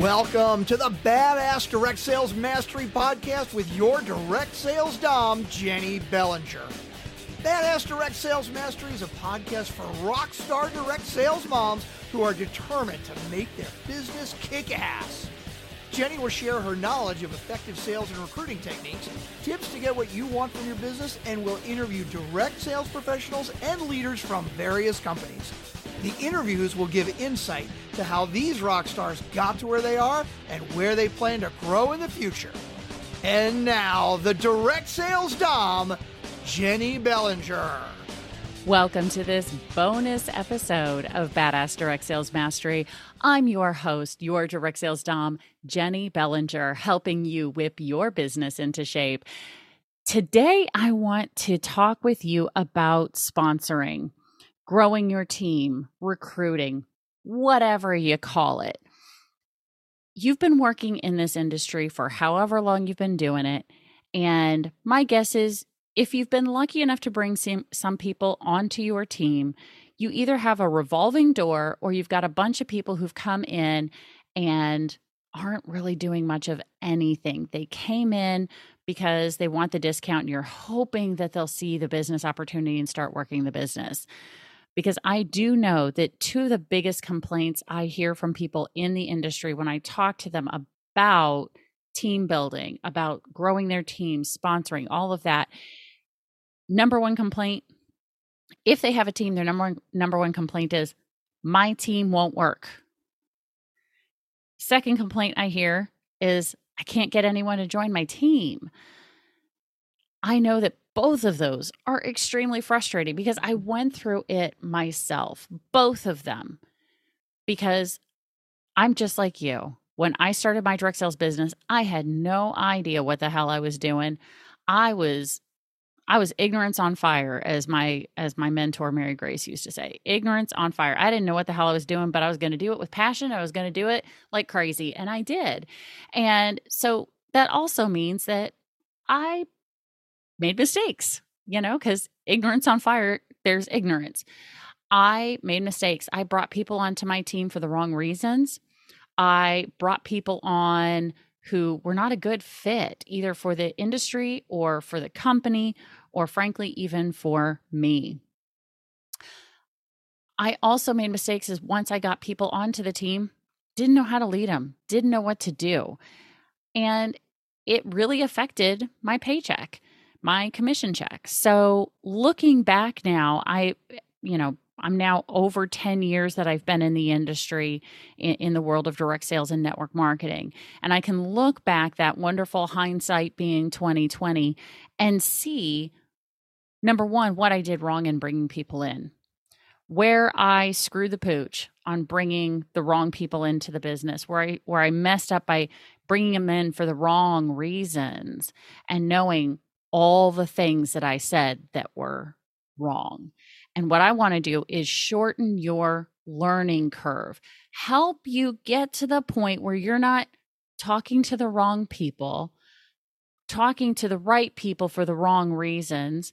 Welcome to the Badass Direct Sales Mastery Podcast with your direct sales dom, Jenny Bellinger. Badass Direct Sales Mastery is a podcast for rock star direct sales moms who are determined to make their business kick ass. Jenny will share her knowledge of effective sales and recruiting techniques, tips to get what you want from your business, and will interview direct sales professionals and leaders from various companies. The interviews will give insight to how these rock stars got to where they are and where they plan to grow in the future. And now, the direct sales dom, Jenny Bellinger. Welcome to this bonus episode of Badass Direct Sales Mastery. I'm your host, your direct sales dom, Jenny Bellinger, helping you whip your business into shape. Today, I want to talk with you about sponsoring, growing your team, recruiting, whatever you call it. You've been working in this industry for however long you've been doing it. And my guess is if you've been lucky enough to bring some, some people onto your team, you either have a revolving door or you've got a bunch of people who've come in and aren't really doing much of anything. They came in because they want the discount and you're hoping that they'll see the business opportunity and start working the business because I do know that two of the biggest complaints I hear from people in the industry when I talk to them about team building, about growing their team, sponsoring, all of that. Number one complaint, if they have a team, their number one, number one complaint is my team won't work. Second complaint I hear is I can't get anyone to join my team. I know that both of those are extremely frustrating because I went through it myself, both of them, because I'm just like you. When I started my direct sales business, I had no idea what the hell I was doing. I was I was ignorance on fire as my as my mentor Mary Grace used to say. Ignorance on fire. I didn't know what the hell I was doing, but I was going to do it with passion. I was going to do it like crazy, and I did. And so that also means that I made mistakes, you know, because ignorance on fire, there's ignorance. I made mistakes. I brought people onto my team for the wrong reasons. I brought people on who were not a good fit, either for the industry or for the company, or frankly, even for me. I also made mistakes as once I got people onto the team, didn't know how to lead them, didn't know what to do. And it really affected my paycheck my commission check. So looking back now, I, you know, I'm now over 10 years that I've been in the industry in, in, the world of direct sales and network marketing. And I can look back that wonderful hindsight being 2020 and see number one, what I did wrong in bringing people in, where I screwed the pooch on bringing the wrong people into the business, where I, where I messed up by bringing them in for the wrong reasons and knowing all the things that I said that were wrong. And what I want to do is shorten your learning curve, help you get to the point where you're not talking to the wrong people, talking to the right people for the wrong reasons,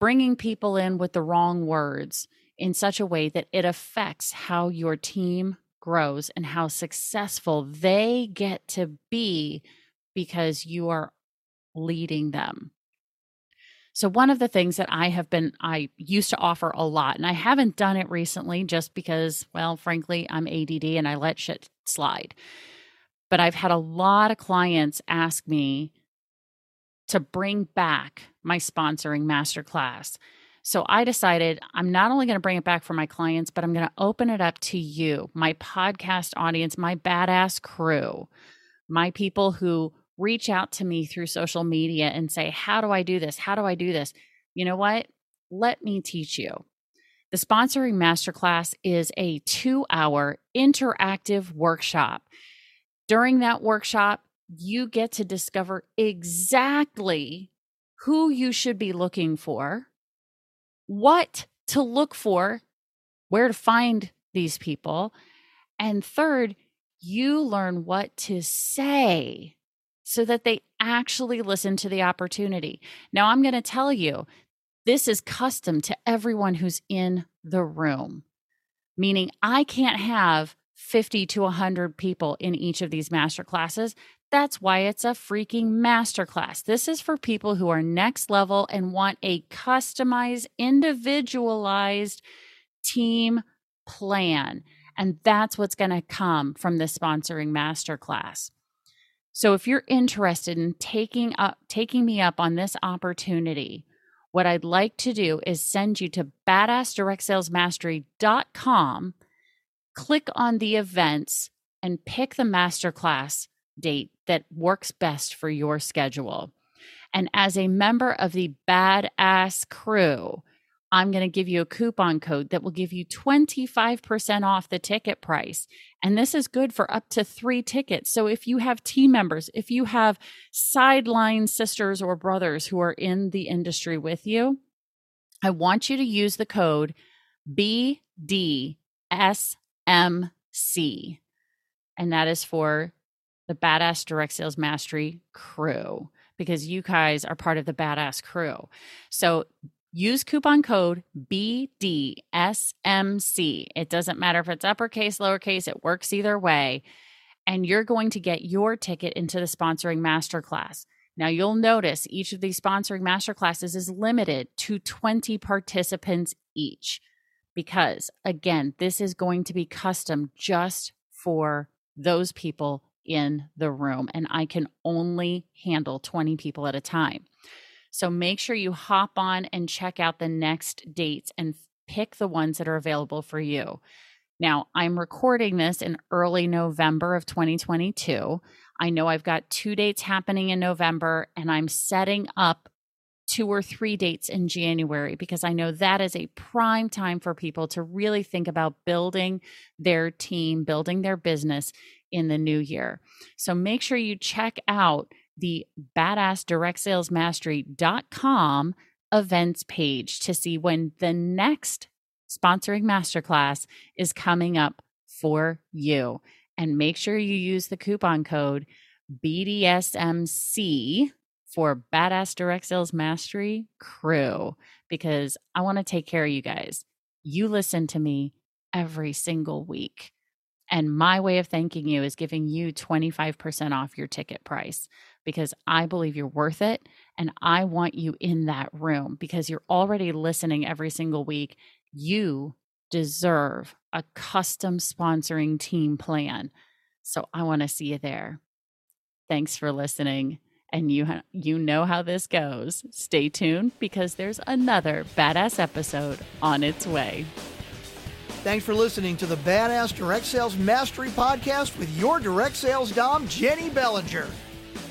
bringing people in with the wrong words in such a way that it affects how your team grows and how successful they get to be because you are leading them. So, one of the things that I have been, I used to offer a lot, and I haven't done it recently just because, well, frankly, I'm ADD and I let shit slide. But I've had a lot of clients ask me to bring back my sponsoring masterclass. So I decided I'm not only going to bring it back for my clients, but I'm going to open it up to you, my podcast audience, my badass crew, my people who reach out to me through social media and say, How do I do this? How do I do this? You know what? Let me teach you. The sponsoring masterclass is a two hour interactive workshop. During that workshop, you get to discover exactly who you should be looking for, what to look for, where to find these people. And third, you learn what to say so that they actually listen to the opportunity. Now, I'm going to tell you, this is custom to everyone who's in the room, meaning I can't have 50 to 100 people in each of these master classes. That's why it's a freaking masterclass. This is for people who are next level and want a customized, individualized team plan. And that's what's going to come from the sponsoring masterclass. So if you're interested in taking up taking me up on this opportunity, what I'd like to do is send you to badassdirectsalesmastery.com, click on the events and pick the masterclass date that works best for your schedule. And as a member of the Badass crew, I'm going to give you a coupon code that will give you 25% off the ticket price. And this is good for up to three tickets. So if you have team members, if you have sideline sisters or brothers who are in the industry with you, I want you to use the code BDSMC. And that is for the Badass Direct Sales Mastery crew because you guys are part of the Badass crew. So use coupon code BDSMC. It doesn't matter if it's uppercase, lowercase, it works either way. And you're going to get your ticket into the sponsoring masterclass. Now, you'll notice each of these sponsoring masterclasses is limited to 20 participants each because, again, this is going to be custom just for those people in the room, and I can only handle 20 people at a time. So make sure you hop on and check out the next dates and pick the ones that are available for you. Now, I'm recording this in early November of 2022. I know I've got two dates happening in November, and I'm setting up two or three dates in January because I know that is a prime time for people to really think about building their team, building their business in the new year. So make sure you check out the badassdirectsalesmastery.com events page to see when the next sponsoring masterclass is coming up for you. And make sure you use the coupon code BDSMC for Badass Direct Sales Mastery Crew because I want to take care of you guys. You listen to me every single week. And my way of thanking you is giving you 25% off your ticket price because I believe you're worth it. And I want you in that room because you're already listening every single week. You deserve a custom sponsoring team plan. So I want to see you there. Thanks for listening. And you, ha- you know how this goes. Stay tuned because there's another badass episode on its way. Thanks for listening to the Badass Direct Sales Mastery Podcast with your direct sales dom, Jenny Bellinger.